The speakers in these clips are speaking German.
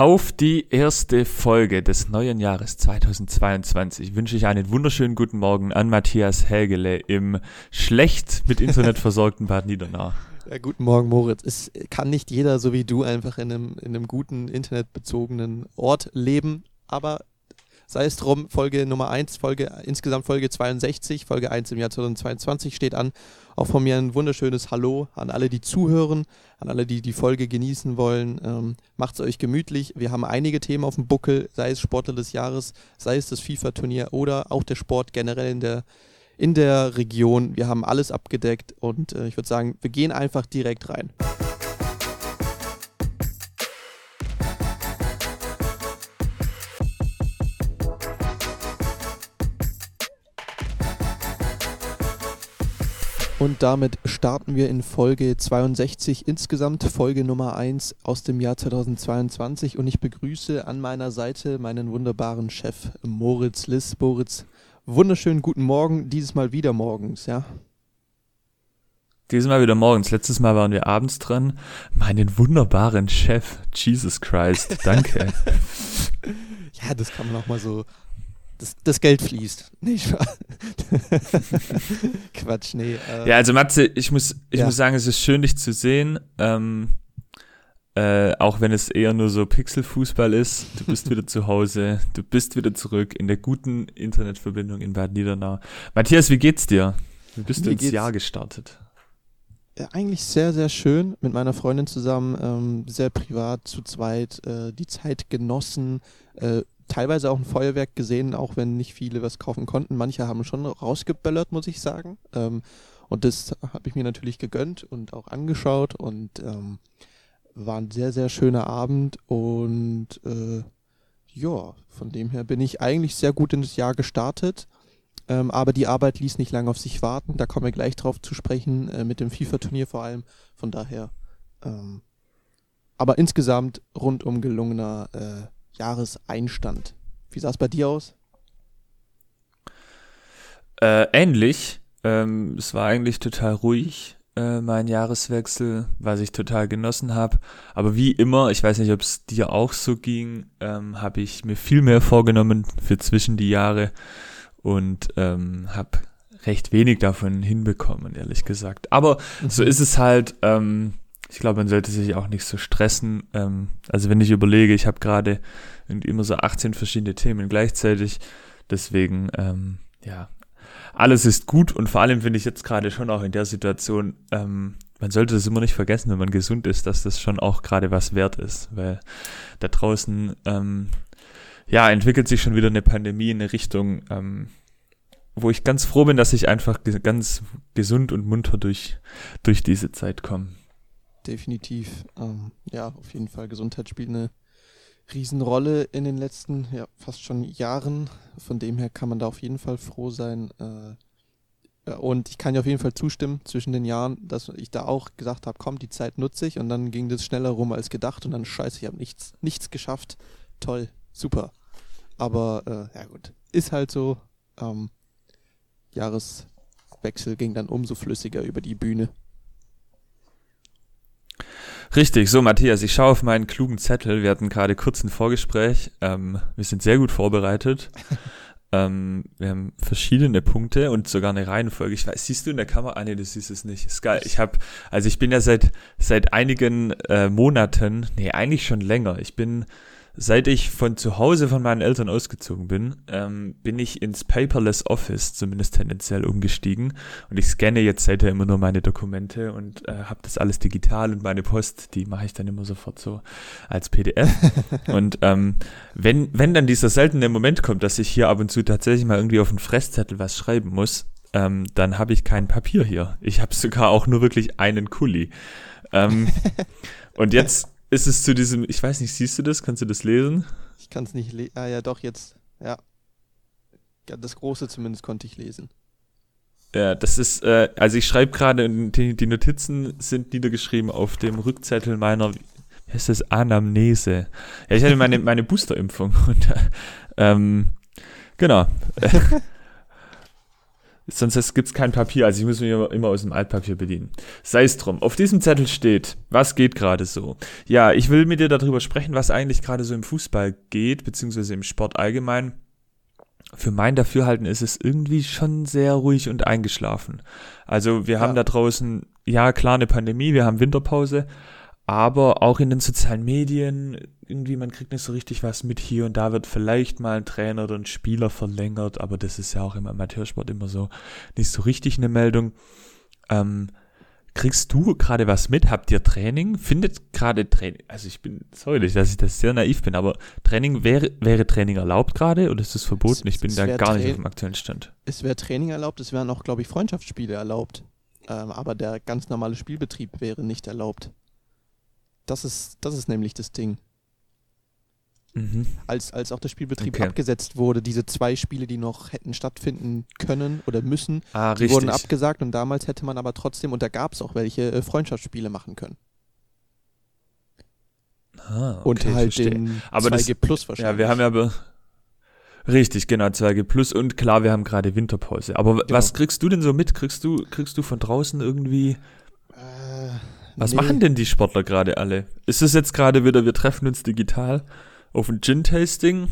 Auf die erste Folge des neuen Jahres 2022 wünsche ich einen wunderschönen guten Morgen an Matthias Hägele im schlecht mit Internet versorgten Bad Niedernau. Ja, guten Morgen, Moritz. Es kann nicht jeder so wie du einfach in einem, in einem guten internetbezogenen Ort leben, aber sei es drum, Folge Nummer 1, Folge, insgesamt Folge 62, Folge 1 im Jahr 2022 steht an. Auch von mir ein wunderschönes Hallo an alle, die zuhören, an alle, die die Folge genießen wollen. Ähm, es euch gemütlich. Wir haben einige Themen auf dem Buckel, sei es Sportler des Jahres, sei es das FIFA-Turnier oder auch der Sport generell in der, in der Region. Wir haben alles abgedeckt und äh, ich würde sagen, wir gehen einfach direkt rein. Und damit starten wir in Folge 62, insgesamt Folge Nummer 1 aus dem Jahr 2022. Und ich begrüße an meiner Seite meinen wunderbaren Chef Moritz Liss. Moritz, wunderschönen guten Morgen, dieses Mal wieder morgens, ja? Dieses Mal wieder morgens. Letztes Mal waren wir abends dran. Meinen wunderbaren Chef, Jesus Christ, danke. ja, das kann man auch mal so das, das Geld fließt. Nicht wahr? Quatsch, nee. Äh, ja, also Matze, ich muss, ich ja. muss sagen, es ist schön, dich zu sehen. Ähm, äh, auch wenn es eher nur so Pixelfußball ist. Du bist wieder zu Hause, du bist wieder zurück in der guten Internetverbindung in Bad Niedernau. Matthias, wie geht's dir? Wie bist du ins Jahr gestartet? Ja, eigentlich sehr, sehr schön mit meiner Freundin zusammen, ähm, sehr privat zu zweit, äh, die Zeit genossen, äh, teilweise auch ein Feuerwerk gesehen, auch wenn nicht viele was kaufen konnten. Manche haben schon rausgeböllert, muss ich sagen. Ähm, und das habe ich mir natürlich gegönnt und auch angeschaut und ähm, war ein sehr, sehr schöner Abend und äh, ja, von dem her bin ich eigentlich sehr gut ins Jahr gestartet. Ähm, aber die Arbeit ließ nicht lange auf sich warten. Da kommen wir gleich drauf zu sprechen, äh, mit dem FIFA-Turnier vor allem. Von daher. Ähm, aber insgesamt rundum gelungener äh, Jahreseinstand. Wie sah es bei dir aus? Äh, ähnlich. Ähm, es war eigentlich total ruhig, äh, mein Jahreswechsel, was ich total genossen habe. Aber wie immer, ich weiß nicht, ob es dir auch so ging, ähm, habe ich mir viel mehr vorgenommen für zwischen die Jahre und ähm, habe recht wenig davon hinbekommen, ehrlich gesagt. Aber mhm. so ist es halt. Ähm, ich glaube, man sollte sich auch nicht so stressen. Ähm, also wenn ich überlege, ich habe gerade immer so 18 verschiedene Themen gleichzeitig. Deswegen, ähm, ja, alles ist gut und vor allem finde ich jetzt gerade schon auch in der Situation, ähm, man sollte das immer nicht vergessen, wenn man gesund ist, dass das schon auch gerade was wert ist, weil da draußen, ähm, ja, entwickelt sich schon wieder eine Pandemie in eine Richtung, ähm, wo ich ganz froh bin, dass ich einfach ganz gesund und munter durch, durch diese Zeit komme definitiv. Ähm, ja, auf jeden Fall. Gesundheit spielt eine Riesenrolle in den letzten, ja, fast schon Jahren. Von dem her kann man da auf jeden Fall froh sein. Äh, und ich kann ja auf jeden Fall zustimmen zwischen den Jahren, dass ich da auch gesagt habe, komm, die Zeit nutze ich und dann ging das schneller rum als gedacht und dann scheiße, ich habe nichts, nichts geschafft. Toll, super. Aber äh, ja gut, ist halt so. Ähm, Jahreswechsel ging dann umso flüssiger über die Bühne. Richtig, so Matthias, ich schaue auf meinen klugen Zettel. Wir hatten gerade kurz ein Vorgespräch. Ähm, wir sind sehr gut vorbereitet. ähm, wir haben verschiedene Punkte und sogar eine Reihenfolge. Ich weiß, siehst du in der Kamera? Ah, nee, du siehst es nicht. Ist geil. Ich habe, also ich bin ja seit seit einigen äh, Monaten, nee, eigentlich schon länger. Ich bin Seit ich von zu Hause von meinen Eltern ausgezogen bin, ähm, bin ich ins Paperless Office zumindest tendenziell umgestiegen und ich scanne jetzt seither immer nur meine Dokumente und äh, habe das alles digital und meine Post, die mache ich dann immer sofort so als PDF. und ähm, wenn, wenn dann dieser seltene Moment kommt, dass ich hier ab und zu tatsächlich mal irgendwie auf einen Fresszettel was schreiben muss, ähm, dann habe ich kein Papier hier. Ich habe sogar auch nur wirklich einen Kuli. Ähm, und jetzt ist es zu diesem, ich weiß nicht, siehst du das? Kannst du das lesen? Ich kann es nicht lesen. Ah ja, doch, jetzt. Ja. ja. Das große zumindest konnte ich lesen. Ja, das ist, äh, also ich schreibe gerade, die, die Notizen sind niedergeschrieben auf dem Rückzettel meiner, wie heißt das, Anamnese. Ja, ich hatte meine, meine Boosterimpfung und, ähm, genau. Sonst gibt es kein Papier, also ich muss mich immer, immer aus dem Altpapier bedienen. Sei es drum. Auf diesem Zettel steht, was geht gerade so? Ja, ich will mit dir darüber sprechen, was eigentlich gerade so im Fußball geht, beziehungsweise im Sport allgemein. Für mein Dafürhalten ist es irgendwie schon sehr ruhig und eingeschlafen. Also wir haben da draußen, ja klar, eine Pandemie, wir haben Winterpause, aber auch in den sozialen Medien, irgendwie, man kriegt nicht so richtig was mit hier und da wird vielleicht mal ein Trainer oder ein Spieler verlängert, aber das ist ja auch im Amateursport immer so nicht so richtig eine Meldung. Ähm, kriegst du gerade was mit? Habt ihr Training? Findet gerade Training, also ich bin sorry, dass ich das sehr naiv bin, aber Training wäre, wäre Training erlaubt gerade oder ist das verboten? ich bin da gar nicht auf dem aktuellen Stand. Es wäre Training erlaubt, es wären auch, glaube ich, Freundschaftsspiele erlaubt. Ähm, aber der ganz normale Spielbetrieb wäre nicht erlaubt. Das ist, das ist nämlich das Ding. Mhm. Als, als auch der Spielbetrieb okay. abgesetzt wurde, diese zwei Spiele, die noch hätten stattfinden können oder müssen, ah, die wurden abgesagt und damals hätte man aber trotzdem, und da gab es auch welche, äh, Freundschaftsspiele machen können. Ah, okay, und halt verstehe. den aber 2G das, Plus wahrscheinlich. Ja, wir haben ja aber Richtig, genau, 2G Plus und klar, wir haben gerade Winterpause. Aber genau. was kriegst du denn so mit? Kriegst du, kriegst du von draußen irgendwie äh, was nee. machen denn die Sportler gerade alle? Ist es jetzt gerade wieder, wir treffen uns digital auf ein Gin-Tasting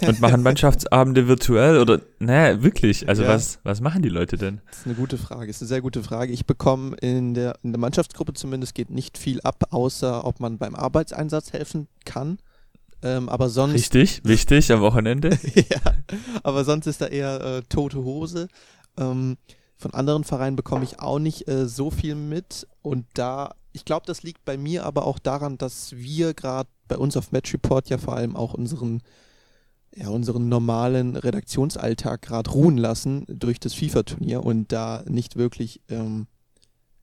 und machen Mannschaftsabende virtuell oder, naja, wirklich, also ja. was, was machen die Leute denn? Das ist eine gute Frage, ist eine sehr gute Frage. Ich bekomme in der, in der Mannschaftsgruppe zumindest geht nicht viel ab, außer ob man beim Arbeitseinsatz helfen kann. Ähm, aber sonst. Richtig, wichtig am Wochenende. ja, aber sonst ist da eher äh, tote Hose. Ähm, von anderen Vereinen bekomme ich auch nicht äh, so viel mit. Und da, ich glaube, das liegt bei mir aber auch daran, dass wir gerade bei uns auf Match Report ja vor allem auch unseren, ja, unseren normalen Redaktionsalltag gerade ruhen lassen durch das FIFA-Turnier und da nicht wirklich, ähm,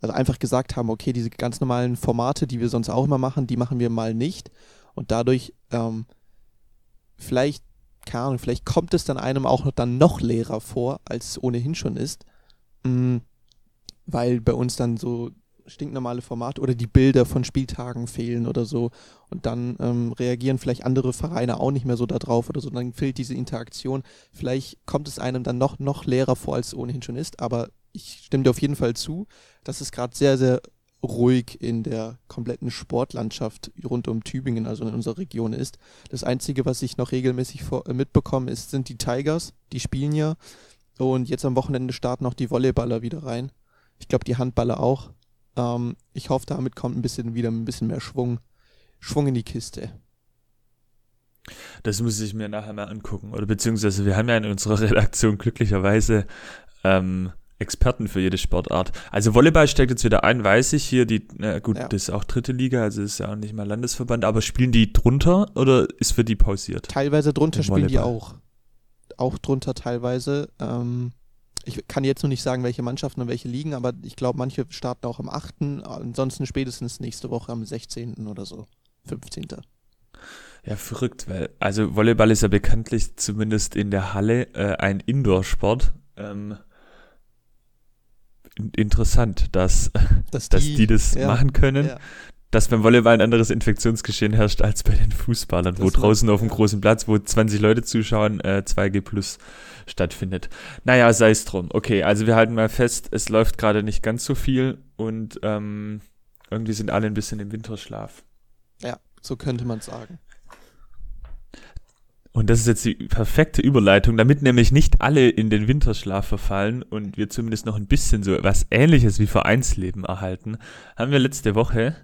also einfach gesagt haben, okay, diese ganz normalen Formate, die wir sonst auch immer machen, die machen wir mal nicht. Und dadurch, ähm, vielleicht, keine Ahnung, vielleicht kommt es dann einem auch dann noch leerer vor, als es ohnehin schon ist. Mhm. Weil bei uns dann so stinknormale Formate oder die Bilder von Spieltagen fehlen oder so. Und dann ähm, reagieren vielleicht andere Vereine auch nicht mehr so darauf oder so. Dann fehlt diese Interaktion. Vielleicht kommt es einem dann noch, noch leerer vor, als es ohnehin schon ist. Aber ich stimme dir auf jeden Fall zu, dass es gerade sehr, sehr ruhig in der kompletten Sportlandschaft rund um Tübingen, also in unserer Region ist. Das Einzige, was ich noch regelmäßig vor, äh, mitbekomme, ist, sind die Tigers. Die spielen ja. Und jetzt am Wochenende starten auch die Volleyballer wieder rein. Ich glaube, die Handballer auch. Ähm, ich hoffe, damit kommt ein bisschen wieder ein bisschen mehr Schwung, Schwung in die Kiste. Das muss ich mir nachher mal angucken. Oder beziehungsweise wir haben ja in unserer Redaktion glücklicherweise ähm, Experten für jede Sportart. Also Volleyball steckt jetzt wieder ein, weiß ich hier, die, na gut, ja. das ist auch dritte Liga, also ist ja auch nicht mal Landesverband, aber spielen die drunter oder ist für die pausiert? Teilweise drunter spielen die auch auch drunter teilweise. Ähm, ich kann jetzt nur nicht sagen, welche Mannschaften und welche liegen, aber ich glaube, manche starten auch am 8., ansonsten spätestens nächste Woche am 16. oder so, 15. Ja, verrückt, weil, also Volleyball ist ja bekanntlich zumindest in der Halle äh, ein Indoor-Sport. Ähm, interessant, dass, dass, die, die das ja, machen können. Ja dass beim Volleyball ein anderes Infektionsgeschehen herrscht als bei den Fußballern, wo draußen auf dem großen Platz, wo 20 Leute zuschauen, äh, 2G plus stattfindet. Naja, sei es drum. Okay, also wir halten mal fest, es läuft gerade nicht ganz so viel und ähm, irgendwie sind alle ein bisschen im Winterschlaf. Ja, so könnte man sagen. Und das ist jetzt die perfekte Überleitung, damit nämlich nicht alle in den Winterschlaf verfallen und wir zumindest noch ein bisschen so was ähnliches wie Vereinsleben erhalten, haben wir letzte Woche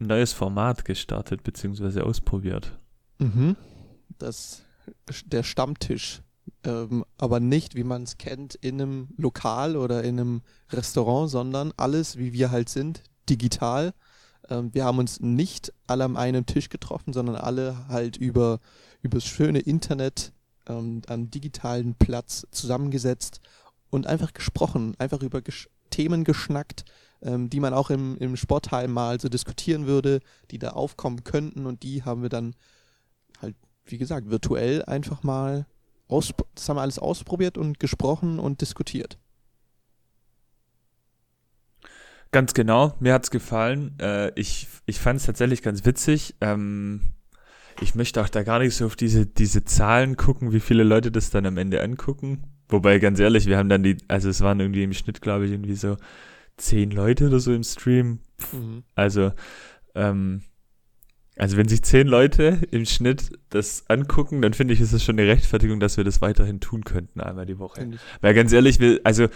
ein neues Format gestartet bzw. ausprobiert. Mhm. Das der Stammtisch. Ähm, aber nicht, wie man es kennt, in einem Lokal oder in einem Restaurant, sondern alles, wie wir halt sind, digital. Ähm, wir haben uns nicht alle an einem Tisch getroffen, sondern alle halt über, das schöne Internet ähm, am digitalen Platz zusammengesetzt und einfach gesprochen, einfach über Gesch Themen geschnackt, ähm, die man auch im, im Sportheim mal so diskutieren würde, die da aufkommen könnten und die haben wir dann halt, wie gesagt, virtuell einfach mal aus, das haben wir alles ausprobiert und gesprochen und diskutiert. Ganz genau, mir hat's gefallen. Äh, ich ich fand es tatsächlich ganz witzig. Ähm, ich möchte auch da gar nicht so auf diese, diese Zahlen gucken, wie viele Leute das dann am Ende angucken Wobei, ganz ehrlich, wir haben dann die, also es waren irgendwie im Schnitt, glaube ich, irgendwie so zehn Leute oder so im Stream. Mhm. Also, ähm, also wenn sich zehn Leute im Schnitt das angucken, dann finde ich, ist es schon eine Rechtfertigung, dass wir das weiterhin tun könnten, einmal die Woche. Weil ganz ehrlich, wir, also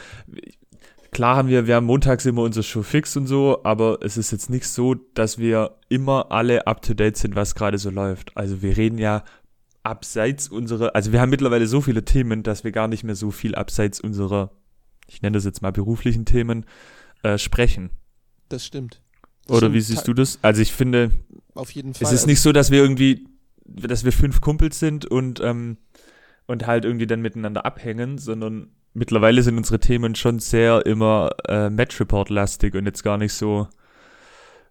klar haben wir, wir haben montags immer unser Show fix und so, aber es ist jetzt nicht so, dass wir immer alle up to date sind, was gerade so läuft. Also wir reden ja abseits unserer, also wir haben mittlerweile so viele Themen, dass wir gar nicht mehr so viel abseits unserer, ich nenne das jetzt mal beruflichen Themen, äh, sprechen. Das stimmt. Das Oder stimmt. wie siehst du das? Also ich finde, auf jeden Fall. Es ist nicht so, dass wir irgendwie, dass wir fünf Kumpels sind und, ähm, und halt irgendwie dann miteinander abhängen, sondern mittlerweile sind unsere Themen schon sehr immer äh, Match-Report-lastig und jetzt gar nicht so,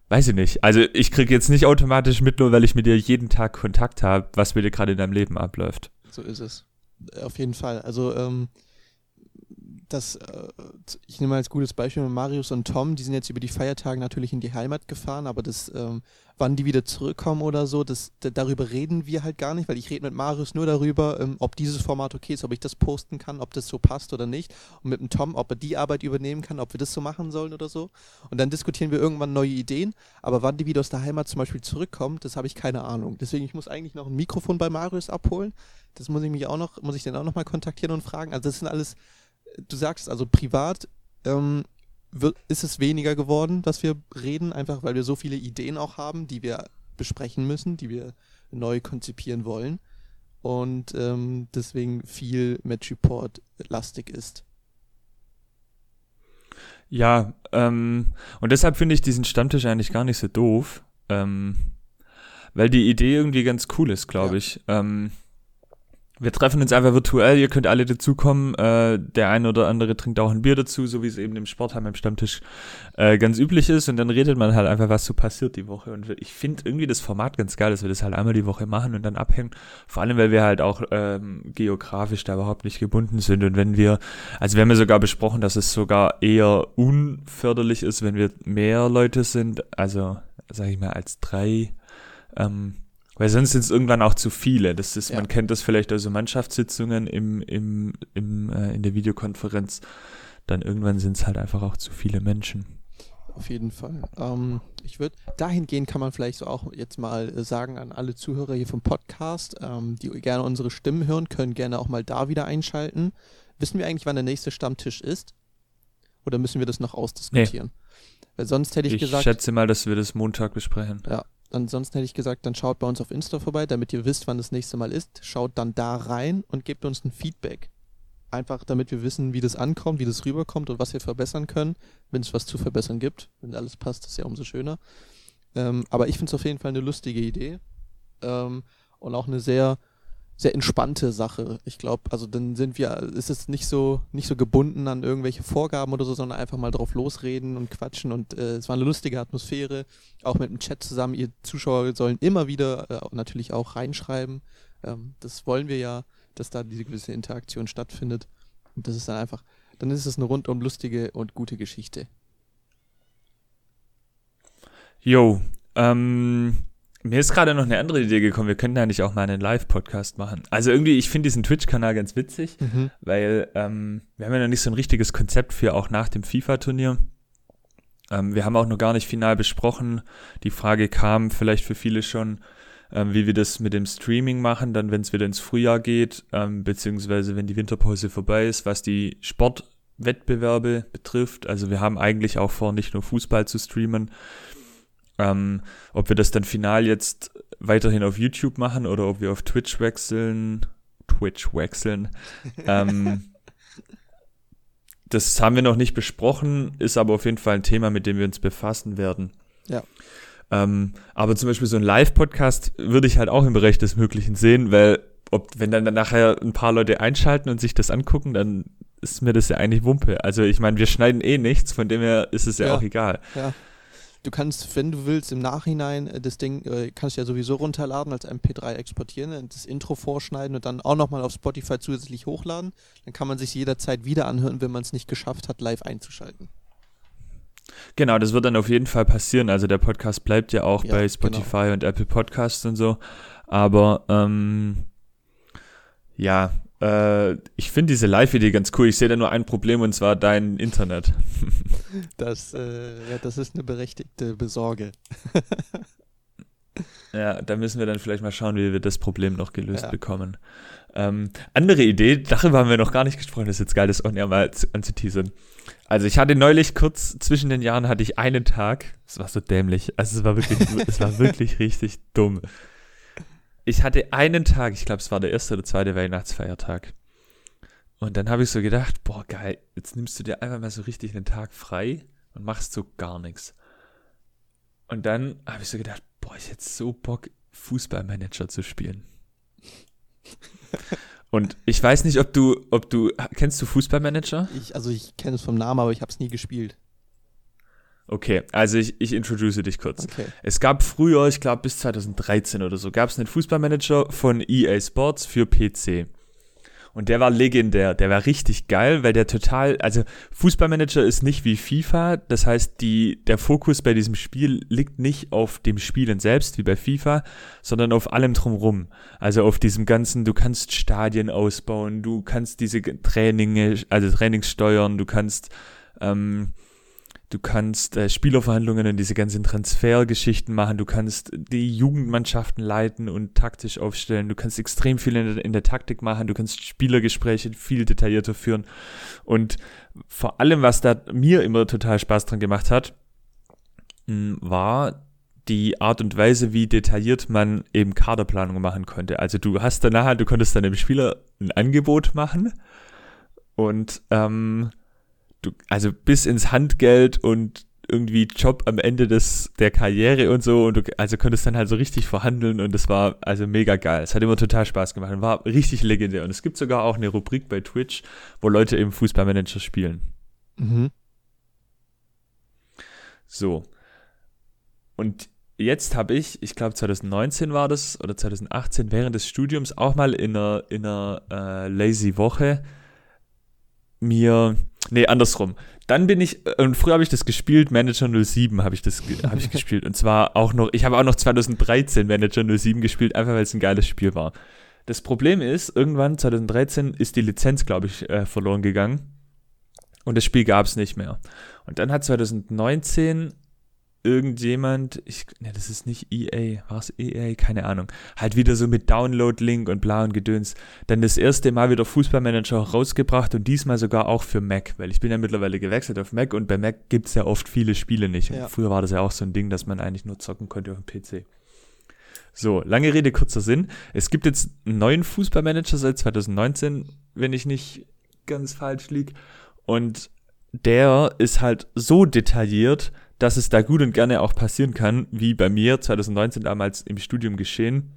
weiß ich nicht. Also ich kriege jetzt nicht automatisch mit, nur weil ich mit dir jeden Tag Kontakt habe, was mit dir gerade in deinem Leben abläuft. So ist es. Auf jeden Fall. Also ähm, das, äh, ich nehme mal als gutes Beispiel Marius und Tom, die sind jetzt über die Feiertage natürlich in die Heimat gefahren, aber das, ähm, wann die wieder zurückkommen oder so, das, darüber reden wir halt gar nicht, weil ich rede mit Marius nur darüber, ähm, ob dieses Format okay ist, ob ich das posten kann, ob das so passt oder nicht. Und mit dem Tom, ob er die Arbeit übernehmen kann, ob wir das so machen sollen oder so. Und dann diskutieren wir irgendwann neue Ideen, aber wann die wieder aus der Heimat zum Beispiel zurückkommen, das habe ich keine Ahnung. Deswegen, ich muss eigentlich noch ein Mikrofon bei Marius abholen. Das muss ich mich auch noch, muss ich den auch noch mal kontaktieren und fragen. Also das sind alles du sagst also privat ähm, wird, ist es weniger geworden, dass wir reden, einfach weil wir so viele Ideen auch haben, die wir besprechen müssen, die wir neu konzipieren wollen und ähm, deswegen viel Match Report lastig ist. Ja, ähm, und deshalb finde ich diesen Stammtisch eigentlich gar nicht so doof, ähm, weil die Idee irgendwie ganz cool ist, glaube ja. ich. Ähm, wir treffen uns einfach virtuell, ihr könnt alle dazukommen. Äh, der eine oder andere trinkt auch ein Bier dazu, so wie es eben im Sportheim im Stammtisch äh, ganz üblich ist. Und dann redet man halt einfach, was so passiert die Woche. Und ich finde irgendwie das Format ganz geil, dass wir das halt einmal die Woche machen und dann abhängen. Vor allem, weil wir halt auch ähm, geografisch da überhaupt nicht gebunden sind. Und wenn wir, also wir haben ja sogar besprochen, dass es sogar eher unförderlich ist, wenn wir mehr Leute sind, also sag ich mal als drei. Ähm, weil sonst sind es irgendwann auch zu viele. Das ist, ja. man kennt das vielleicht aus so Mannschaftssitzungen im, im, im, äh, in der Videokonferenz. Dann irgendwann sind es halt einfach auch zu viele Menschen. Auf jeden Fall. Ähm, ich würde, dahingehend kann man vielleicht so auch jetzt mal äh, sagen an alle Zuhörer hier vom Podcast, ähm, die gerne unsere Stimmen hören, können gerne auch mal da wieder einschalten. Wissen wir eigentlich, wann der nächste Stammtisch ist? Oder müssen wir das noch ausdiskutieren? Nee. Weil sonst hätte ich, ich gesagt. Ich schätze mal, dass wir das Montag besprechen. Ja, Ansonsten hätte ich gesagt, dann schaut bei uns auf Insta vorbei, damit ihr wisst, wann das nächste Mal ist. Schaut dann da rein und gebt uns ein Feedback. Einfach damit wir wissen, wie das ankommt, wie das rüberkommt und was wir verbessern können. Wenn es was zu verbessern gibt. Wenn alles passt, ist ja umso schöner. Ähm, aber ich finde es auf jeden Fall eine lustige Idee. Ähm, und auch eine sehr sehr entspannte Sache. Ich glaube, also dann sind wir, ist es nicht so, nicht so gebunden an irgendwelche Vorgaben oder so, sondern einfach mal drauf losreden und quatschen und äh, es war eine lustige Atmosphäre, auch mit dem Chat zusammen. Ihr Zuschauer sollen immer wieder äh, natürlich auch reinschreiben. Ähm, das wollen wir ja, dass da diese gewisse Interaktion stattfindet. Und das ist dann einfach, dann ist es eine rundum lustige und gute Geschichte. Jo, ähm, mir ist gerade noch eine andere Idee gekommen. Wir könnten eigentlich auch mal einen Live-Podcast machen. Also irgendwie, ich finde diesen Twitch-Kanal ganz witzig, mhm. weil ähm, wir haben ja noch nicht so ein richtiges Konzept für auch nach dem FIFA-Turnier. Ähm, wir haben auch noch gar nicht final besprochen. Die Frage kam vielleicht für viele schon, ähm, wie wir das mit dem Streaming machen, dann wenn es wieder ins Frühjahr geht, ähm, beziehungsweise wenn die Winterpause vorbei ist, was die Sportwettbewerbe betrifft. Also wir haben eigentlich auch vor, nicht nur Fußball zu streamen, ähm, ob wir das dann final jetzt weiterhin auf YouTube machen oder ob wir auf Twitch wechseln. Twitch wechseln. ähm, das haben wir noch nicht besprochen, ist aber auf jeden Fall ein Thema, mit dem wir uns befassen werden. Ja. Ähm, aber zum Beispiel so ein Live-Podcast würde ich halt auch im Bereich des Möglichen sehen, weil ob, wenn dann, nachher ein paar Leute einschalten und sich das angucken, dann ist mir das ja eigentlich Wumpe. Also ich meine, wir schneiden eh nichts, von dem her ist es ja, ja. auch egal. Ja. Du kannst, wenn du willst, im Nachhinein äh, das Ding, äh, kannst du ja sowieso runterladen, als MP3 exportieren, äh, das Intro vorschneiden und dann auch nochmal auf Spotify zusätzlich hochladen. Dann kann man sich jederzeit wieder anhören, wenn man es nicht geschafft hat, live einzuschalten. Genau, das wird dann auf jeden Fall passieren. Also der Podcast bleibt ja auch ja, bei Spotify genau. und Apple Podcasts und so. Aber ähm, ja, Äh, ich finde diese Live-Idee ganz cool. Ich sehe da nur ein Problem und zwar dein Internet. Das, äh, ja, das ist eine berechtigte Besorge. ja, da müssen wir dann vielleicht mal schauen, wie wir das Problem noch gelöst ja. bekommen. Ähm, andere Idee, darüber haben wir noch gar nicht gesprochen, das ist jetzt geil, das auch mal anzuteasern. Also ich hatte neulich kurz zwischen den Jahren hatte ich einen Tag, es war so dämlich, also es war wirklich, es war wirklich richtig dumm. Ich hatte einen Tag, ich glaube es war der erste oder zweite Weihnachtsfeiertag. Und dann habe ich so gedacht, boah geil, jetzt nimmst du dir einfach mal so richtig einen Tag frei und machst so gar nichts. Und dann habe ich so gedacht, boah, ich hätte so Bock, Fußballmanager zu spielen. Und ich weiß nicht, ob du, ob du, kennst du Fußballmanager? Ich, also ich kenne es vom Namen, aber ich habe es nie gespielt. Okay, also ich, ich introduce dich kurz. Okay. Es gab früher, ich glaube bis 2013 oder so, gab es einen Fußballmanager von EA Sports für PC. Und der war legendär, der war richtig geil, weil der total, also Fußballmanager ist nicht wie FIFA, das heißt, die, der Fokus bei diesem Spiel liegt nicht auf dem Spielen selbst, wie bei FIFA, sondern auf allem drumrum. Also auf diesem ganzen, du kannst Stadien ausbauen, du kannst diese Traininge, also Trainings steuern, du kannst, ähm, Du kannst äh, Spielerverhandlungen und diese ganzen Transfergeschichten machen. Du kannst die Jugendmannschaften leiten und taktisch aufstellen. Du kannst extrem viel in der, in der Taktik machen. Du kannst Spielergespräche viel detaillierter führen. Und vor allem, was da mir immer total Spaß dran gemacht hat, hm, war die Art und Weise, wie detailliert man eben Kaderplanung machen konnte. Also du hast danach, du konntest dann dem Spieler ein Angebot machen und ähm, du, also bis ins Handgeld und irgendwie Job am Ende des, der Karriere und so und du also konntest dann halt so richtig verhandeln und es war also mega geil. Es hat immer total Spaß gemacht und war richtig legendär. Und es gibt sogar auch eine Rubrik bei Twitch, wo Leute eben Fußballmanager spielen. Mhm. So. Und jetzt habe ich, ich glaube 2019 war das oder 2018 während des Studiums auch mal in einer, in einer äh, Lazy Woche mir Nee, andersrum. Dann bin ich, äh, und früher habe ich das gespielt, Manager 07 habe ich das hab ich gespielt. Und zwar auch noch, ich habe auch noch 2013 Manager 07 gespielt, einfach weil es ein geiles Spiel war. Das Problem ist, irgendwann 2013 ist die Lizenz, glaube ich, äh, verloren gegangen. Und das Spiel gab es nicht mehr. Und dann hat 2019 irgendjemand, ich, ne, das ist nicht EA, war es EA? Keine Ahnung. Halt wieder so mit Download-Link und bla und Gedöns. Dann das erste Mal wieder Fußballmanager rausgebracht und diesmal sogar auch für Mac, weil ich bin ja mittlerweile gewechselt auf Mac und bei Mac gibt es ja oft viele Spiele nicht. Ja. früher war das ja auch so ein Ding, dass man eigentlich nur zocken konnte auf dem PC. So, lange Rede, kurzer Sinn. Es gibt jetzt einen neuen Fußballmanager seit 2019, wenn ich nicht ganz falsch liege. Und der ist halt so detailliert, dass es da gut und gerne auch passieren kann, wie bei mir 2019 damals im Studium geschehen,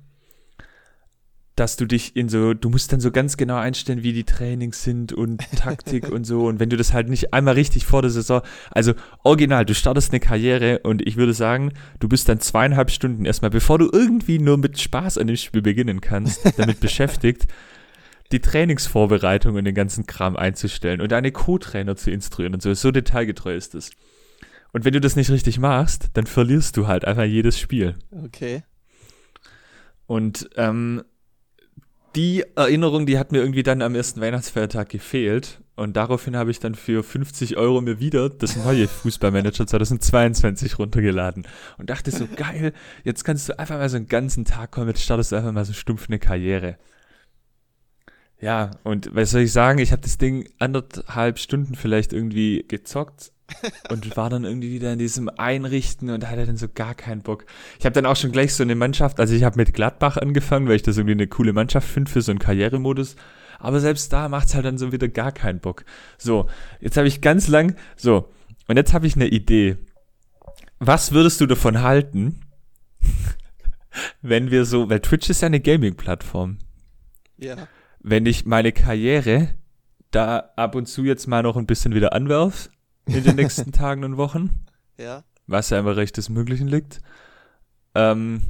dass du dich in so, du musst dann so ganz genau einstellen, wie die Trainings sind und Taktik und so. Und wenn du das halt nicht einmal richtig vor der Saison, also original, du startest eine Karriere und ich würde sagen, du bist dann zweieinhalb Stunden erstmal, bevor du irgendwie nur mit Spaß an dem Spiel beginnen kannst, damit beschäftigt, die Trainingsvorbereitung und den ganzen Kram einzustellen und deine Co-Trainer zu instruieren und so. So detailgetreu ist es. Und wenn du das nicht richtig machst, dann verlierst du halt einfach jedes Spiel. Okay. Und ähm, die Erinnerung, die hat mir irgendwie dann am ersten Weihnachtsfeiertag gefehlt. Und daraufhin habe ich dann für 50 Euro mir wieder das neue Fußballmanager 2022 runtergeladen. Und dachte so, geil, jetzt kannst du einfach mal so einen ganzen Tag kommen, jetzt startest du einfach mal so stumpf eine Karriere. Ja, und was soll ich sagen, ich habe das Ding anderthalb Stunden vielleicht irgendwie gezockt und war dann irgendwie wieder in diesem Einrichten und hatte dann so gar keinen Bock. Ich habe dann auch schon gleich so eine Mannschaft, also ich habe mit Gladbach angefangen, weil ich das irgendwie eine coole Mannschaft finde für so einen Karrieremodus. Aber selbst da macht's halt dann so wieder gar keinen Bock. So, jetzt habe ich ganz lang, so, und jetzt habe ich eine Idee. Was würdest du davon halten, wenn wir so, weil Twitch ist ja eine Gaming-Plattform. Ja. Wenn ich meine Karriere da ab und zu jetzt mal noch ein bisschen wieder anwerf in den nächsten Tagen und Wochen. Ja. Was ja im Bereich des Möglichen liegt. Ähm,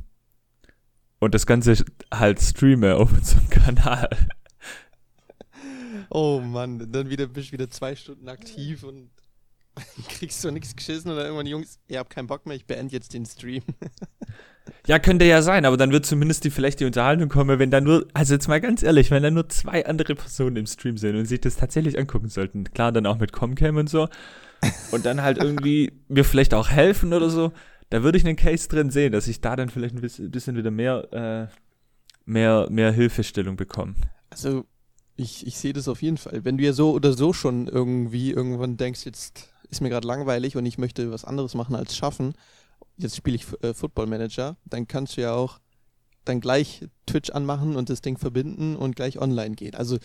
und das Ganze halt streame auf unserem Kanal. Oh Mann, dann wieder bist du wieder zwei Stunden aktiv und. Kriegst du nichts geschissen oder irgendwann, Jungs, ihr habt keinen Bock mehr, ich beende jetzt den Stream. Ja, könnte ja sein, aber dann wird zumindest die vielleicht die Unterhaltung kommen, wenn da nur, also jetzt mal ganz ehrlich, wenn da nur zwei andere Personen im Stream sind und sich das tatsächlich angucken sollten, klar, dann auch mit Comcam und so, und dann halt irgendwie mir vielleicht auch helfen oder so, da würde ich einen Case drin sehen, dass ich da dann vielleicht ein bisschen wieder mehr, äh, mehr, mehr Hilfestellung bekomme. Also, ich, ich sehe das auf jeden Fall. Wenn du ja so oder so schon irgendwie irgendwann denkst, jetzt ist mir gerade langweilig und ich möchte was anderes machen als schaffen, jetzt spiele ich äh, Football Manager, dann kannst du ja auch dann gleich Twitch anmachen und das Ding verbinden und gleich online gehen. Also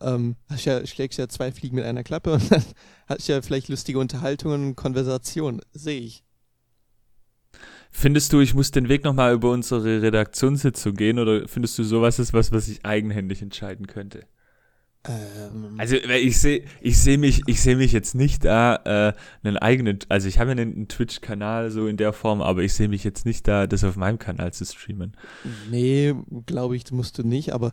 ähm, ja, schlägst ja zwei Fliegen mit einer Klappe und dann hast ja vielleicht lustige Unterhaltungen und Konversationen. Sehe ich. Findest du, ich muss den Weg nochmal über unsere Redaktionssitzung gehen oder findest du sowas ist was, was ich eigenhändig entscheiden könnte? Ähm. Also ich sehe ich sehe mich ich sehe mich jetzt nicht da äh, einen eigenen also ich habe ja einen, einen Twitch Kanal so in der Form aber ich sehe mich jetzt nicht da das auf meinem Kanal zu streamen. Nee, glaube ich, musst du nicht, aber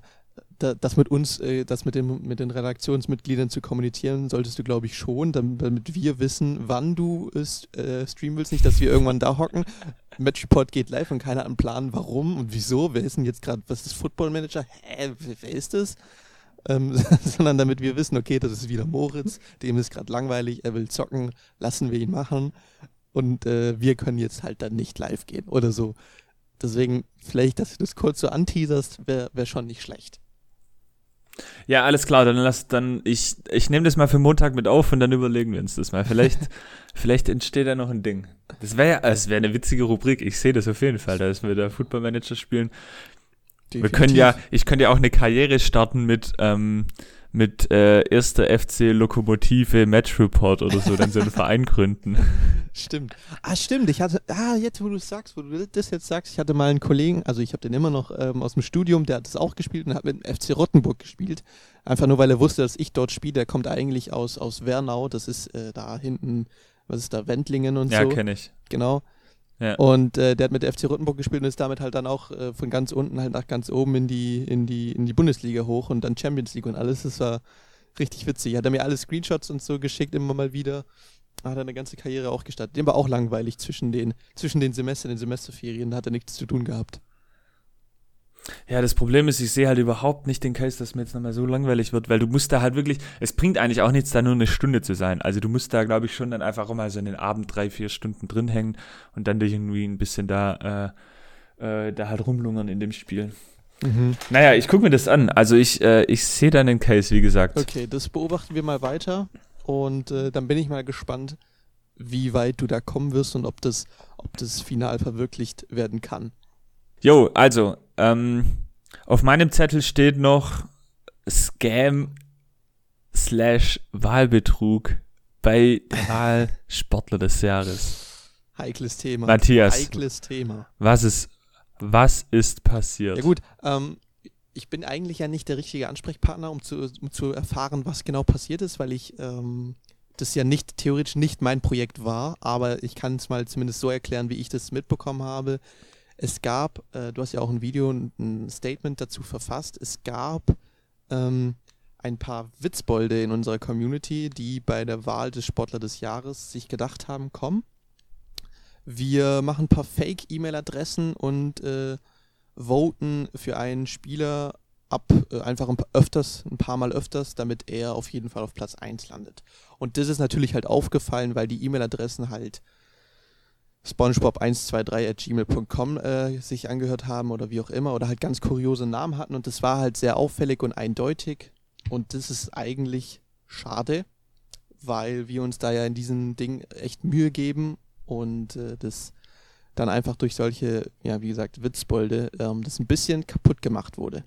das mit uns, äh, das mit, dem, mit den Redaktionsmitgliedern zu kommunizieren, solltest du, glaube ich, schon, damit, wir wissen, wann du äh, streamen willst. Nicht, dass wir irgendwann da hocken. Match Report geht live und keiner an Plan, warum und wieso. Wer ist denn jetzt gerade, was ist Football Manager? Hä, wer ist das? ähm, sondern damit wir wissen, okay, das ist wieder Moritz, dem ist gerade langweilig, er will zocken, lassen wir ihn machen und äh, wir können jetzt halt dann nicht live gehen oder so. Deswegen, vielleicht, dass du das kurz so anteaserst, wäre wär schon nicht schlecht. Ja, alles klar, dann lass dann, ich, ich nehme das mal für Montag mit auf und dann überlegen wir uns das mal. Vielleicht, vielleicht entsteht da noch ein Ding. Das wäre ja, es wäre eine witzige Rubrik, ich sehe das auf jeden Fall, dass wir da Football Manager spielen. Definitiv. Wir können ja, ich könnte ja auch eine Karriere starten mit, ähm, mit äh, erster FC Lokomotive Match Report oder so, dann so einen Verein gründen. Stimmt. Ah, stimmt. Ich hatte, ah, jetzt wo du es sagst, wo du das jetzt sagst, ich hatte mal einen Kollegen, also ich habe den immer noch ähm, aus dem Studium, der hat das auch gespielt und hat mit dem FC Rottenburg gespielt. Einfach nur, weil er wusste, dass ich dort spiele. Er kommt eigentlich aus, aus Wernau, das ist äh, da hinten, was ist da, Wendlingen und ja, so. Ja, kenne ich. Genau. Ja. Und äh, der hat mit der FC Rottenburg gespielt und ist damit halt dann auch äh, von ganz unten halt nach ganz oben in die, in die, in die Bundesliga hoch und dann Champions League und alles. Das war richtig witzig. Hat er mir alle Screenshots und so geschickt, immer mal wieder. Hat er eine ganze Karriere auch gestartet. Dem war auch langweilig zwischen den, zwischen den Semestern, den Semesterferien, da hat er nichts zu tun gehabt. Ja, das Problem ist, ich sehe halt überhaupt nicht den Case, dass mir jetzt nochmal so langweilig wird, weil du musst da halt wirklich, es bringt eigentlich auch nichts, da nur eine Stunde zu sein. Also du musst da, glaube ich, schon dann einfach mal so in den Abend drei, vier Stunden drin hängen und dann dich irgendwie ein bisschen da, äh, äh, da halt rumlungern in dem Spiel. Mhm. Naja, ich gucke mir das an. Also ich, äh, ich sehe da einen Case, wie gesagt. Okay, das beobachten wir mal weiter und äh, dann bin ich mal gespannt, wie weit du da kommen wirst und ob das, ob das final verwirklicht werden kann. Jo, also, ähm, auf meinem Zettel steht noch Scam slash Wahlbetrug bei der Wahl Sportler des Jahres. Heikles Thema. Matthias. Heikles Thema. Was ist, was ist passiert? Ja gut, ähm, ich bin eigentlich ja nicht der richtige Ansprechpartner, um zu, um zu erfahren, was genau passiert ist, weil ich ähm, das ja nicht theoretisch nicht mein Projekt war, aber ich kann es mal zumindest so erklären, wie ich das mitbekommen habe. Es gab, äh, du hast ja auch ein Video und ein Statement dazu verfasst, es gab ähm, ein paar Witzbolde in unserer Community, die bei der Wahl des Sportler des Jahres sich gedacht haben, komm, wir machen ein paar Fake-E-Mail-Adressen und äh, voten für einen Spieler ab, äh, einfach ein paar, öfters, ein paar Mal öfters, damit er auf jeden Fall auf Platz 1 landet. Und das ist natürlich halt aufgefallen, weil die E-Mail-Adressen halt SpongeBob123 at gmail.com äh, sich angehört haben oder wie auch immer oder halt ganz kuriose Namen hatten und das war halt sehr auffällig und eindeutig und das ist eigentlich schade, weil wir uns da ja in diesem Ding echt Mühe geben und äh, das dann einfach durch solche, ja wie gesagt, Witzbolde ähm, das ein bisschen kaputt gemacht wurde.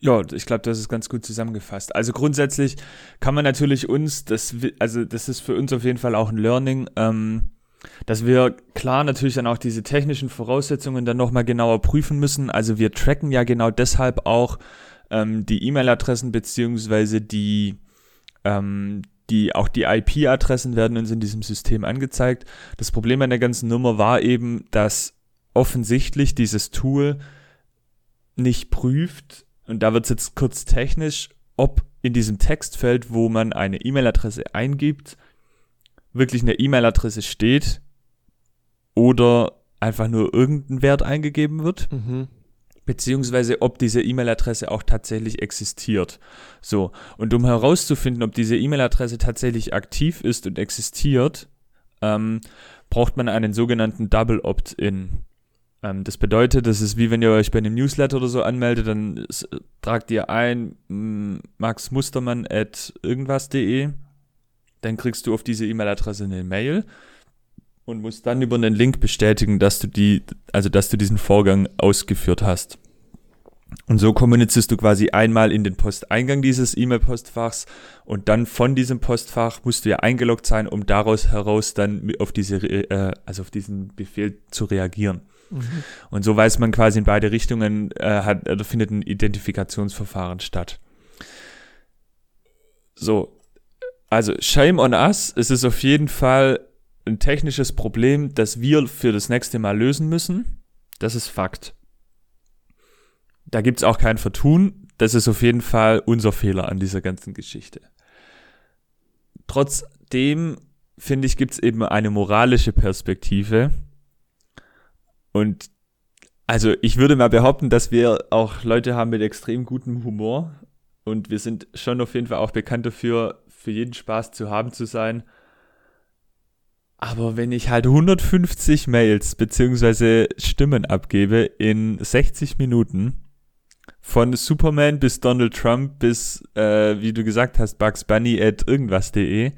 Ja, ich glaube, das ist ganz gut zusammengefasst. Also grundsätzlich kann man natürlich uns, das, also das ist für uns auf jeden Fall auch ein Learning, ähm, dass wir klar natürlich dann auch diese technischen Voraussetzungen dann nochmal genauer prüfen müssen. Also wir tracken ja genau deshalb auch ähm, die E-Mail-Adressen beziehungsweise die, ähm, die, auch die IP-Adressen werden uns in diesem System angezeigt. Das Problem an der ganzen Nummer war eben, dass offensichtlich dieses Tool nicht prüft, und da wird es jetzt kurz technisch, ob in diesem Textfeld, wo man eine E-Mail-Adresse eingibt, wirklich eine E-Mail-Adresse steht oder einfach nur irgendein Wert eingegeben wird. Mhm. Beziehungsweise ob diese E-Mail-Adresse auch tatsächlich existiert. So. Und um herauszufinden, ob diese E-Mail-Adresse tatsächlich aktiv ist und existiert, ähm, braucht man einen sogenannten Double Opt-in. Ähm, das bedeutet, das ist wie wenn ihr euch bei einem Newsletter oder so anmeldet, dann tragt ihr ein maxmustermann at irgendwas.de, dann kriegst du auf diese E-Mail-Adresse eine Mail und musst dann über einen Link bestätigen, dass du die, also dass du diesen Vorgang ausgeführt hast. Und so kommunizierst du quasi einmal in den Posteingang dieses E-Mail-Postfachs und dann von diesem Postfach musst du ja eingeloggt sein, um daraus heraus dann auf diese, äh, also auf diesen Befehl zu reagieren. Mhm. Und so weiß man quasi in beide Richtungen, äh, hat, oder findet ein Identifikationsverfahren statt. So. Also, shame on us. Es ist auf jeden Fall ein technisches Problem, das wir für das nächste Mal lösen müssen. Das ist Fakt. Da gibt's auch kein Vertun. Das ist auf jeden Fall unser Fehler an dieser ganzen Geschichte. Trotzdem, finde ich, gibt's eben eine moralische Perspektive. Und also ich würde mal behaupten, dass wir auch Leute haben mit extrem gutem Humor. Und wir sind schon auf jeden Fall auch bekannt dafür, für jeden Spaß zu haben zu sein. Aber wenn ich halt 150 Mails beziehungsweise Stimmen abgebe in 60 Minuten, von Superman bis Donald Trump bis, äh, wie du gesagt hast, Bugs Bunny at irgendwas.de.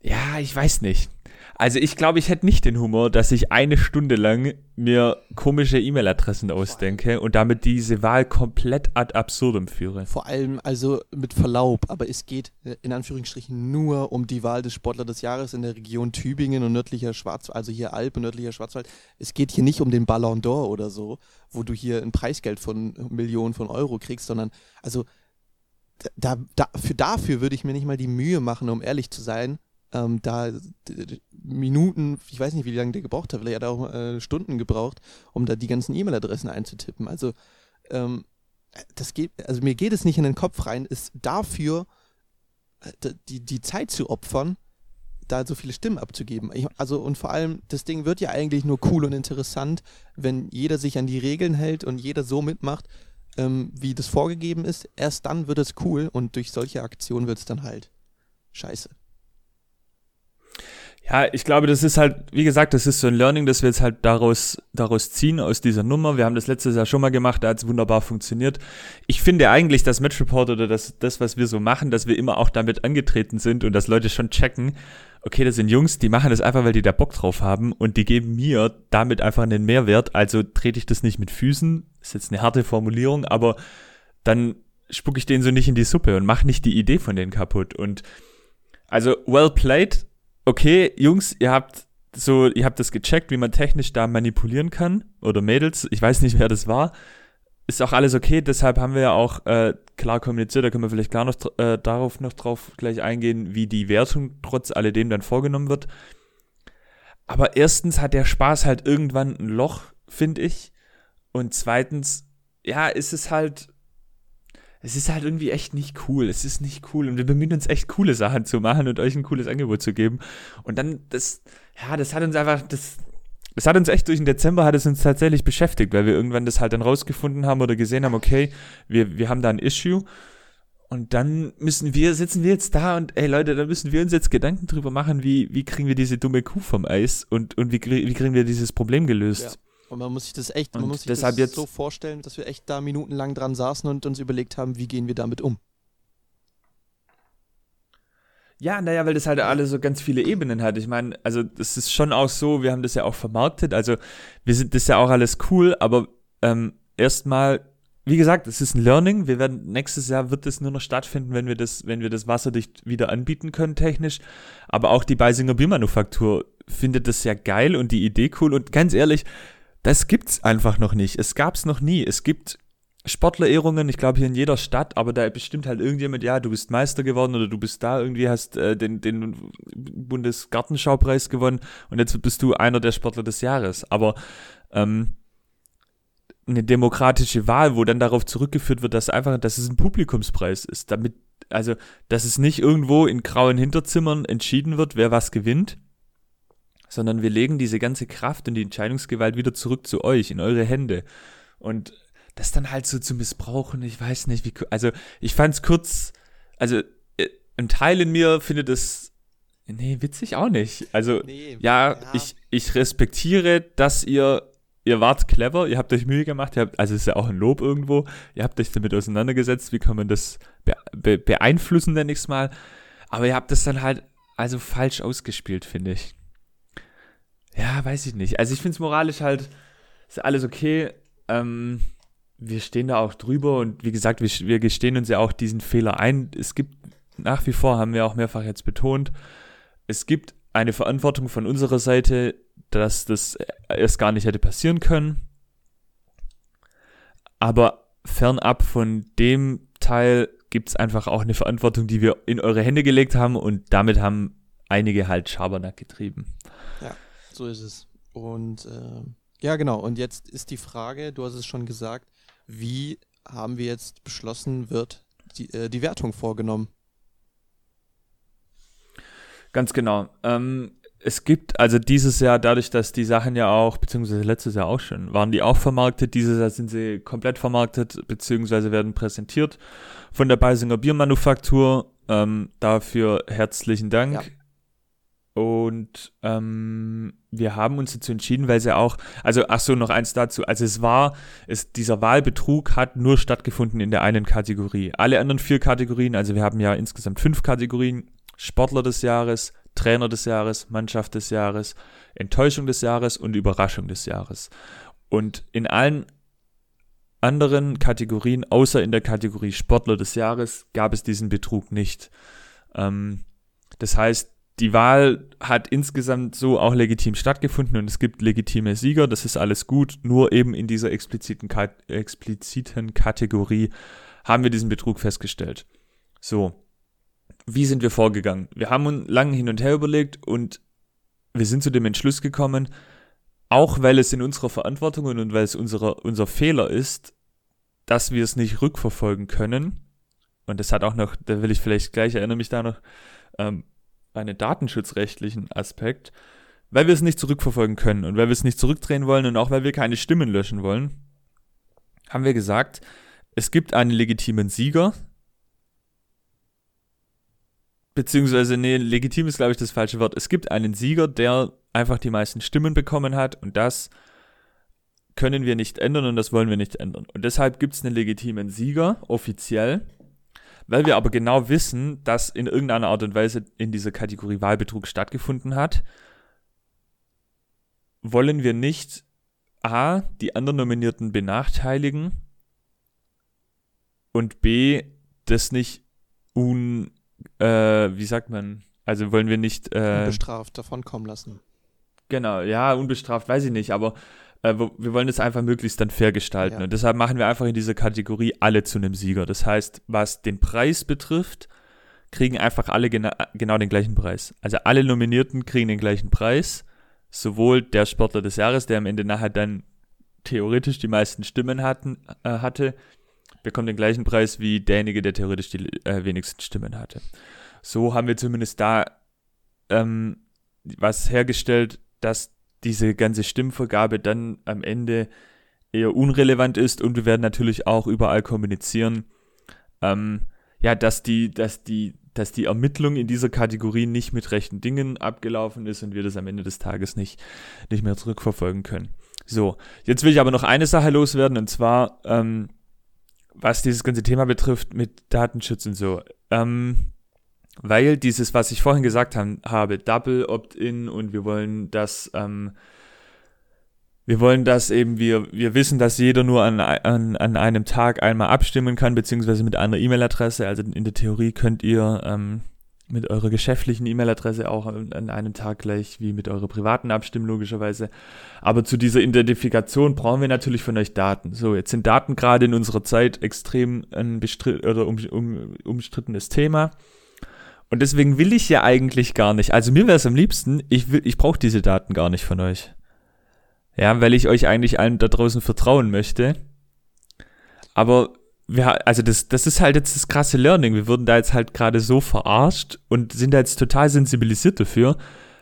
Ja, ich weiß nicht. Also ich glaube, ich hätte nicht den Humor, dass ich eine Stunde lang mir komische E-Mail-Adressen ausdenke und damit diese Wahl komplett ad absurdum führe. Vor allem also mit Verlaub, aber es geht äh, in Anführungsstrichen nur um die Wahl des Sportler des Jahres in der Region Tübingen und nördlicher Schwarzwald, also hier Alp und nördlicher Schwarzwald. Es geht hier nicht um den Ballon d'Or oder so, wo du hier ein Preisgeld von Millionen von Euro kriegst, sondern also da, da, für, dafür würde ich mir nicht mal die Mühe machen, um ehrlich zu sein, ähm, da Minuten, ich weiß nicht, wie lange der gebraucht hat, vielleicht hat er auch äh, Stunden gebraucht, um da die ganzen E-Mail-Adressen einzutippen. Also ähm, das geht, also mir geht es nicht in den Kopf rein, ist dafür äh, die, die Zeit zu opfern, da so viele Stimmen abzugeben. Ich, also und vor allem, das Ding wird ja eigentlich nur cool und interessant, wenn jeder sich an die Regeln hält und jeder so mitmacht, ähm, wie das vorgegeben ist. Erst dann wird es cool und durch solche Aktionen wird es dann halt scheiße. Ja, ich glaube, das ist halt, wie gesagt, das ist so ein Learning, das wir jetzt halt daraus, daraus ziehen, aus dieser Nummer. Wir haben das letztes Jahr schon mal gemacht, da hat es wunderbar funktioniert. Ich finde eigentlich, dass Match Report oder das, das, was wir so machen, dass wir immer auch damit angetreten sind und dass Leute schon checken, okay, das sind Jungs, die machen das einfach, weil die da Bock drauf haben und die geben mir damit einfach einen Mehrwert. Also trete ich das nicht mit Füßen, ist jetzt eine harte Formulierung, aber dann spucke ich denen so nicht in die Suppe und mache nicht die Idee von denen kaputt. Und also well played, okay, Jungs, ihr habt so, ihr habt das gecheckt, wie man technisch da manipulieren kann. Oder Mädels, ich weiß nicht, wer das war. Ist auch alles okay, deshalb haben wir ja auch äh, klar kommuniziert, da können wir vielleicht klar noch äh, darauf noch drauf gleich eingehen, wie die Wertung trotz alledem dann vorgenommen wird. Aber erstens hat der Spaß halt irgendwann ein Loch, finde ich. Und zweitens, ja, ist es halt es ist halt irgendwie echt nicht cool. Es ist nicht cool. Und wir bemühen uns echt coole Sachen zu machen und euch ein cooles Angebot zu geben. Und dann, das, ja, das hat uns einfach, das, das hat uns echt durch den Dezember hat es uns tatsächlich beschäftigt, weil wir irgendwann das halt dann rausgefunden haben oder gesehen haben, okay, wir, wir haben da ein Issue. Und dann müssen wir, sitzen wir jetzt da und ey Leute, da müssen wir uns jetzt Gedanken drüber machen, wie, wie kriegen wir diese dumme Kuh vom Eis und, und wie, wie kriegen wir dieses Problem gelöst. Ja. Und man muss sich das echt, man muss sich das jetzt so vorstellen, dass wir echt da minutenlang dran saßen und uns überlegt haben, wie gehen wir damit um. Ja, naja, weil das halt alle so ganz viele Ebenen hat. Ich meine, also das ist schon auch so, wir haben das ja auch vermarktet, also wir sind das ja auch alles cool, aber ähm, erstmal, wie gesagt, es ist ein Learning. Wir werden nächstes Jahr wird es nur noch stattfinden, wenn wir das, wenn wir das wasserdicht wieder anbieten können, technisch. Aber auch die Beisinger Biermanufaktur findet das ja geil und die Idee cool. Und ganz ehrlich, das gibt's einfach noch nicht. Es gab's noch nie. Es gibt Sportlerehrungen, ich glaube hier in jeder Stadt, aber da bestimmt halt irgendjemand, ja, du bist Meister geworden oder du bist da irgendwie, hast äh, den, den Bundesgartenschaupreis gewonnen und jetzt bist du einer der Sportler des Jahres. Aber ähm, eine demokratische Wahl, wo dann darauf zurückgeführt wird, dass einfach, dass es ein Publikumspreis ist, damit, also, dass es nicht irgendwo in grauen Hinterzimmern entschieden wird, wer was gewinnt, sondern wir legen diese ganze Kraft und die Entscheidungsgewalt wieder zurück zu euch, in eure Hände. Und das dann halt so zu missbrauchen, ich weiß nicht, wie, also, ich fand's kurz, also, äh, ein Teil in mir findet es, nee, witzig auch nicht. Also, nee, ja, ja, ich, ich respektiere, dass ihr ihr wart clever, ihr habt euch Mühe gemacht, ihr habt, also ist ja auch ein Lob irgendwo, ihr habt euch damit auseinandergesetzt, wie kann man das be be beeinflussen, nenne ich es mal. Aber ihr habt das dann halt also falsch ausgespielt, finde ich. Ja, weiß ich nicht. Also ich finde es moralisch halt, ist alles okay. Ähm, wir stehen da auch drüber und wie gesagt, wir, wir gestehen uns ja auch diesen Fehler ein. Es gibt nach wie vor, haben wir auch mehrfach jetzt betont, es gibt eine Verantwortung von unserer Seite, dass das erst gar nicht hätte passieren können. Aber fernab von dem Teil gibt es einfach auch eine Verantwortung, die wir in eure Hände gelegt haben und damit haben einige halt Schabernack getrieben. So ist es. Und äh, ja, genau. Und jetzt ist die Frage, du hast es schon gesagt, wie haben wir jetzt beschlossen, wird die, äh, die Wertung vorgenommen? Ganz genau. Ähm, es gibt also dieses Jahr, dadurch, dass die Sachen ja auch, beziehungsweise letztes Jahr auch schon, waren die auch vermarktet. Dieses Jahr sind sie komplett vermarktet, beziehungsweise werden präsentiert von der Beisinger Biermanufaktur. Ähm, dafür herzlichen Dank. Ja. Und ähm, wir haben uns dazu entschieden, weil sie auch, also ach so, noch eins dazu. Also es war, es, dieser Wahlbetrug hat nur stattgefunden in der einen Kategorie. Alle anderen vier Kategorien, also wir haben ja insgesamt fünf Kategorien, Sportler des Jahres, Trainer des Jahres, Mannschaft des Jahres, Enttäuschung des Jahres und Überraschung des Jahres. Und in allen anderen Kategorien, außer in der Kategorie Sportler des Jahres, gab es diesen Betrug nicht. Ähm, das heißt, die Wahl hat insgesamt so auch legitim stattgefunden und es gibt legitime Sieger, das ist alles gut, nur eben in dieser expliziten, expliziten Kategorie haben wir diesen Betrug festgestellt. So, wie sind wir vorgegangen? Wir haben uns lange hin und her überlegt und wir sind zu dem Entschluss gekommen, auch weil es in unserer Verantwortung und weil es unsere, unser Fehler ist, dass wir es nicht rückverfolgen können. Und das hat auch noch, da will ich vielleicht gleich, erinnere mich da noch, ähm, einen datenschutzrechtlichen Aspekt, weil wir es nicht zurückverfolgen können und weil wir es nicht zurückdrehen wollen und auch weil wir keine Stimmen löschen wollen, haben wir gesagt, es gibt einen legitimen Sieger, beziehungsweise, nee, legitim ist, glaube ich, das falsche Wort. Es gibt einen Sieger, der einfach die meisten Stimmen bekommen hat und das können wir nicht ändern und das wollen wir nicht ändern. Und deshalb gibt es einen legitimen Sieger, offiziell, weil wir aber genau wissen, dass in irgendeiner Art und Weise in dieser Kategorie Wahlbetrug stattgefunden hat, wollen wir nicht A, die anderen Nominierten benachteiligen und B, das nicht un äh, wie sagt man, also wollen wir nicht äh, unbestraft davonkommen lassen. Genau, ja, unbestraft, weiß ich nicht, aber äh, wir wollen es einfach möglichst dann fair gestalten. Ja. Und deshalb machen wir einfach in dieser Kategorie alle zu einem Sieger. Das heißt, was den Preis betrifft, kriegen einfach alle gena genau den gleichen Preis. Also alle Nominierten kriegen den gleichen Preis. Sowohl der Sportler des Jahres, der am Ende nachher dann theoretisch die meisten Stimmen hatten, äh, hatte, bekommt den gleichen Preis wie derjenige, der theoretisch die äh, wenigsten Stimmen hatte. So haben wir zumindest da ähm, was hergestellt, dass diese ganze Stimmvergabe dann am Ende eher unrelevant ist und wir werden natürlich auch überall kommunizieren, ähm, ja, dass die, dass die, dass die Ermittlung in dieser Kategorie nicht mit rechten Dingen abgelaufen ist und wir das am Ende des Tages nicht, nicht mehr zurückverfolgen können. So, jetzt will ich aber noch eine Sache loswerden und zwar ähm, was dieses ganze Thema betrifft mit Datenschutz und so. Ähm, weil dieses, was ich vorhin gesagt haben, habe, Double Opt-in und wir wollen das, ähm, wir wollen das eben, wir, wir wissen, dass jeder nur an, an, an einem Tag einmal abstimmen kann, beziehungsweise mit einer E-Mail-Adresse. Also in der Theorie könnt ihr ähm, mit eurer geschäftlichen E-Mail-Adresse auch an einem Tag gleich wie mit eurer privaten abstimmen, logischerweise. Aber zu dieser Identifikation brauchen wir natürlich von euch Daten. So, jetzt sind Daten gerade in unserer Zeit extrem ein oder um, um, umstrittenes Thema. Und deswegen will ich ja eigentlich gar nicht. Also mir wäre es am liebsten, ich will, ich brauche diese Daten gar nicht von euch. Ja, weil ich euch eigentlich allen da draußen vertrauen möchte. Aber wir, also das, das ist halt jetzt das krasse Learning. Wir wurden da jetzt halt gerade so verarscht und sind da jetzt total sensibilisiert dafür,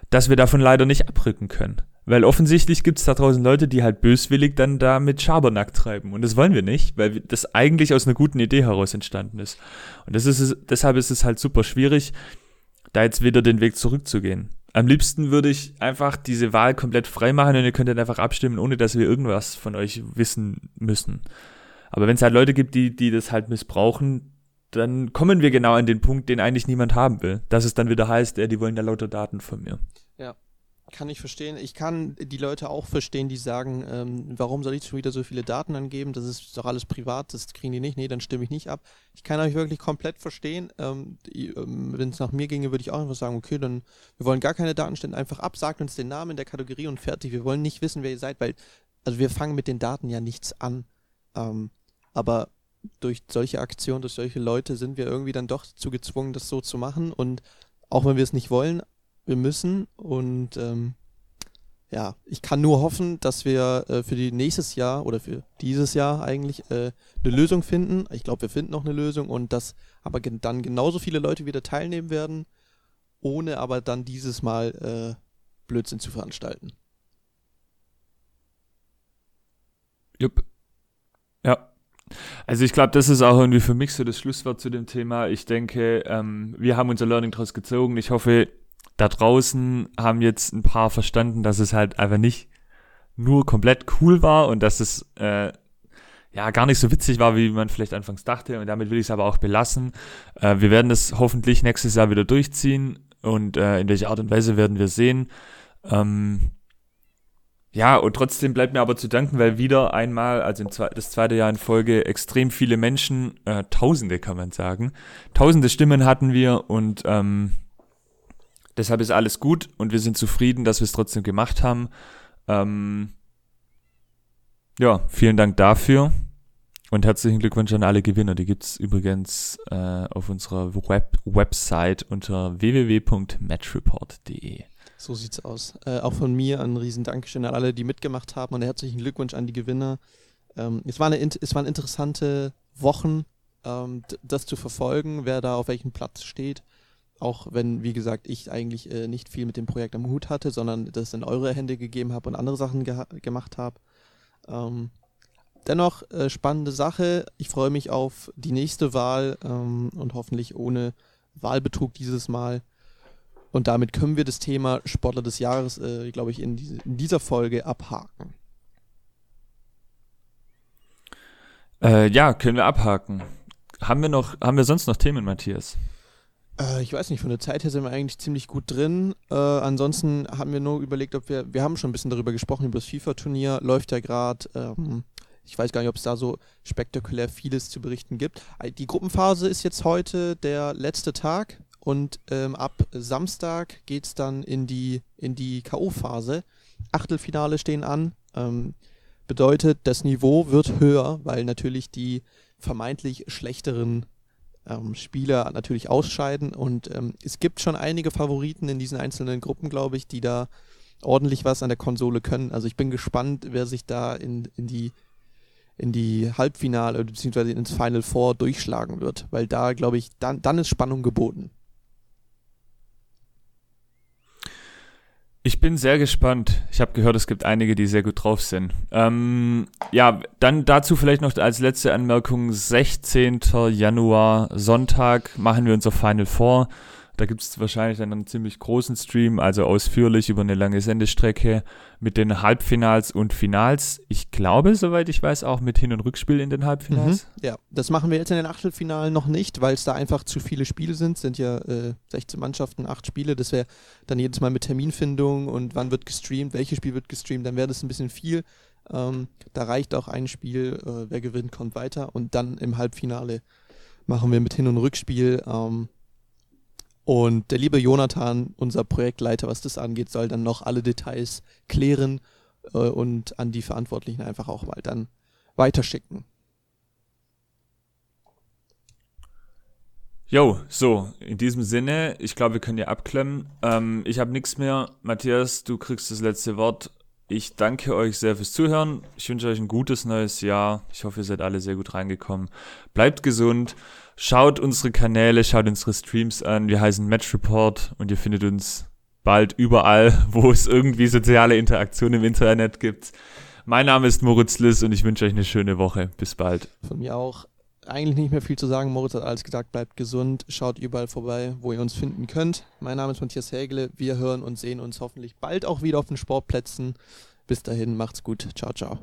dass wir davon leider nicht abrücken können. Weil offensichtlich gibt es da draußen Leute, die halt böswillig dann da mit Schabernack treiben. Und das wollen wir nicht, weil das eigentlich aus einer guten Idee heraus entstanden ist. Und das ist es, deshalb ist es halt super schwierig, da jetzt wieder den Weg zurückzugehen. Am liebsten würde ich einfach diese Wahl komplett frei machen und ihr könnt dann einfach abstimmen, ohne dass wir irgendwas von euch wissen müssen. Aber wenn es halt Leute gibt, die, die das halt missbrauchen, dann kommen wir genau an den Punkt, den eigentlich niemand haben will. Dass es dann wieder heißt, ja, die wollen da lauter Daten von mir. Ja, kann ich verstehen. Ich kann die Leute auch verstehen, die sagen, ähm, warum soll ich schon wieder so viele Daten angeben? Das ist doch alles privat, das kriegen die nicht. Nee, dann stimme ich nicht ab. Ich kann euch wirklich komplett verstehen. Ähm, ähm, Wenn es nach mir ginge, würde ich auch einfach sagen, okay, dann wir wollen gar keine Datenstände, einfach ab, sagt uns den Namen der Kategorie und fertig. Wir wollen nicht wissen, wer ihr seid, weil, also wir fangen mit den Daten ja nichts an. Ähm, aber durch solche Aktionen, durch solche Leute sind wir irgendwie dann doch dazu gezwungen, das so zu machen. Und auch wenn wir es nicht wollen, wir müssen. Und ähm, ja, ich kann nur hoffen, dass wir äh, für die nächstes Jahr oder für dieses Jahr eigentlich äh, eine Lösung finden. Ich glaube, wir finden noch eine Lösung und dass aber gen dann genauso viele Leute wieder teilnehmen werden, ohne aber dann dieses Mal äh, Blödsinn zu veranstalten. Jupp. Ja, also ich glaube, das ist auch irgendwie für mich so das Schlusswort zu dem Thema. Ich denke, ähm, wir haben unser Learning daraus gezogen. Ich hoffe, da draußen haben jetzt ein paar verstanden, dass es halt einfach nicht nur komplett cool war und dass es äh, ja gar nicht so witzig war, wie man vielleicht anfangs dachte. Und damit will ich es aber auch belassen. Äh, wir werden es hoffentlich nächstes Jahr wieder durchziehen und äh, in welcher Art und Weise werden wir sehen. Ähm, ja, und trotzdem bleibt mir aber zu danken, weil wieder einmal, also Zwe das zweite Jahr in Folge, extrem viele Menschen, äh, Tausende kann man sagen, Tausende Stimmen hatten wir und ähm, deshalb ist alles gut und wir sind zufrieden, dass wir es trotzdem gemacht haben. Ähm, ja, vielen Dank dafür und herzlichen Glückwunsch an alle Gewinner. Die gibt's übrigens äh, auf unserer Web Website unter www.matchreport.de. So sieht's aus. Äh, auch von mir ein riesen Dankeschön an alle, die mitgemacht haben und herzlichen Glückwunsch an die Gewinner. Ähm, es, war eine, es waren interessante Wochen, ähm, das zu verfolgen, wer da auf welchem Platz steht. Auch wenn, wie gesagt, ich eigentlich äh, nicht viel mit dem Projekt am Hut hatte, sondern das in eure Hände gegeben habe und andere Sachen ge gemacht habe. Ähm, dennoch äh, spannende Sache. Ich freue mich auf die nächste Wahl ähm, und hoffentlich ohne Wahlbetrug dieses Mal. Und damit können wir das Thema Sportler des Jahres, äh, glaube ich, in, diese, in, dieser Folge abhaken. Äh, ja, können wir abhaken. Haben wir noch, haben wir sonst noch Themen, Matthias? Äh, ich weiß nicht, von der Zeit her sind wir eigentlich ziemlich gut drin. Äh, ansonsten haben wir nur überlegt, ob wir, wir haben schon ein bisschen darüber gesprochen, über das FIFA-Turnier, läuft ja gerade. Ähm, ich weiß gar nicht, ob es da so spektakulär vieles zu berichten gibt. Die Gruppenphase ist jetzt heute der letzte Tag. Und ähm, ab Samstag geht es dann in die, in die K.O.-Phase. Achtelfinale stehen an. Ähm, bedeutet, das Niveau wird höher, weil natürlich die vermeintlich schlechteren ähm, Spieler natürlich ausscheiden. Und ähm, es gibt schon einige Favoriten in diesen einzelnen Gruppen, glaube ich, die da ordentlich was an der Konsole können. Also ich bin gespannt, wer sich da in, in die in die Halbfinale bzw. ins Final Four durchschlagen wird, weil da glaube ich, dann, dann ist Spannung geboten. Ich bin sehr gespannt. Ich habe gehört, es gibt einige, die sehr gut drauf sind. Ähm, ja, dann dazu vielleicht noch als letzte Anmerkung. 16. Januar, Sonntag, machen wir unser Final Four. Da gibt es wahrscheinlich dann einen ziemlich großen Stream, also ausführlich über eine lange Sendestrecke mit den Halbfinals und Finals. Ich glaube, soweit ich weiß, auch mit Hin- und Rückspiel in den Halbfinals. Mhm, ja, das machen wir jetzt in den Achtelfinalen noch nicht, weil es da einfach zu viele Spiele sind. Es sind ja äh, 16 Mannschaften, 8 Spiele. Das wäre dann jedes Mal mit Terminfindung und wann wird gestreamt, welches Spiel wird gestreamt, dann wäre das ein bisschen viel. Ähm, da reicht auch ein Spiel, äh, wer gewinnt, kommt weiter. Und dann im Halbfinale machen wir mit Hin- und Rückspiel. Ähm, und der liebe Jonathan, unser Projektleiter, was das angeht, soll dann noch alle Details klären äh, und an die Verantwortlichen einfach auch mal dann weiterschicken. Jo, so, in diesem Sinne, ich glaube, wir können ja abklemmen. Ähm, ich habe nichts mehr. Matthias, du kriegst das letzte Wort. Ich danke euch sehr fürs Zuhören. Ich wünsche euch ein gutes neues Jahr. Ich hoffe, ihr seid alle sehr gut reingekommen. Bleibt gesund. Schaut unsere Kanäle, schaut unsere Streams an. Wir heißen Match Report und ihr findet uns bald überall, wo es irgendwie soziale Interaktion im Internet gibt. Mein Name ist Moritz Liss und ich wünsche euch eine schöne Woche. Bis bald. Von mir auch eigentlich nicht mehr viel zu sagen. Moritz hat alles gesagt. Bleibt gesund. Schaut überall vorbei, wo ihr uns finden könnt. Mein Name ist Matthias Hägele. Wir hören und sehen uns hoffentlich bald auch wieder auf den Sportplätzen. Bis dahin, macht's gut. Ciao, ciao.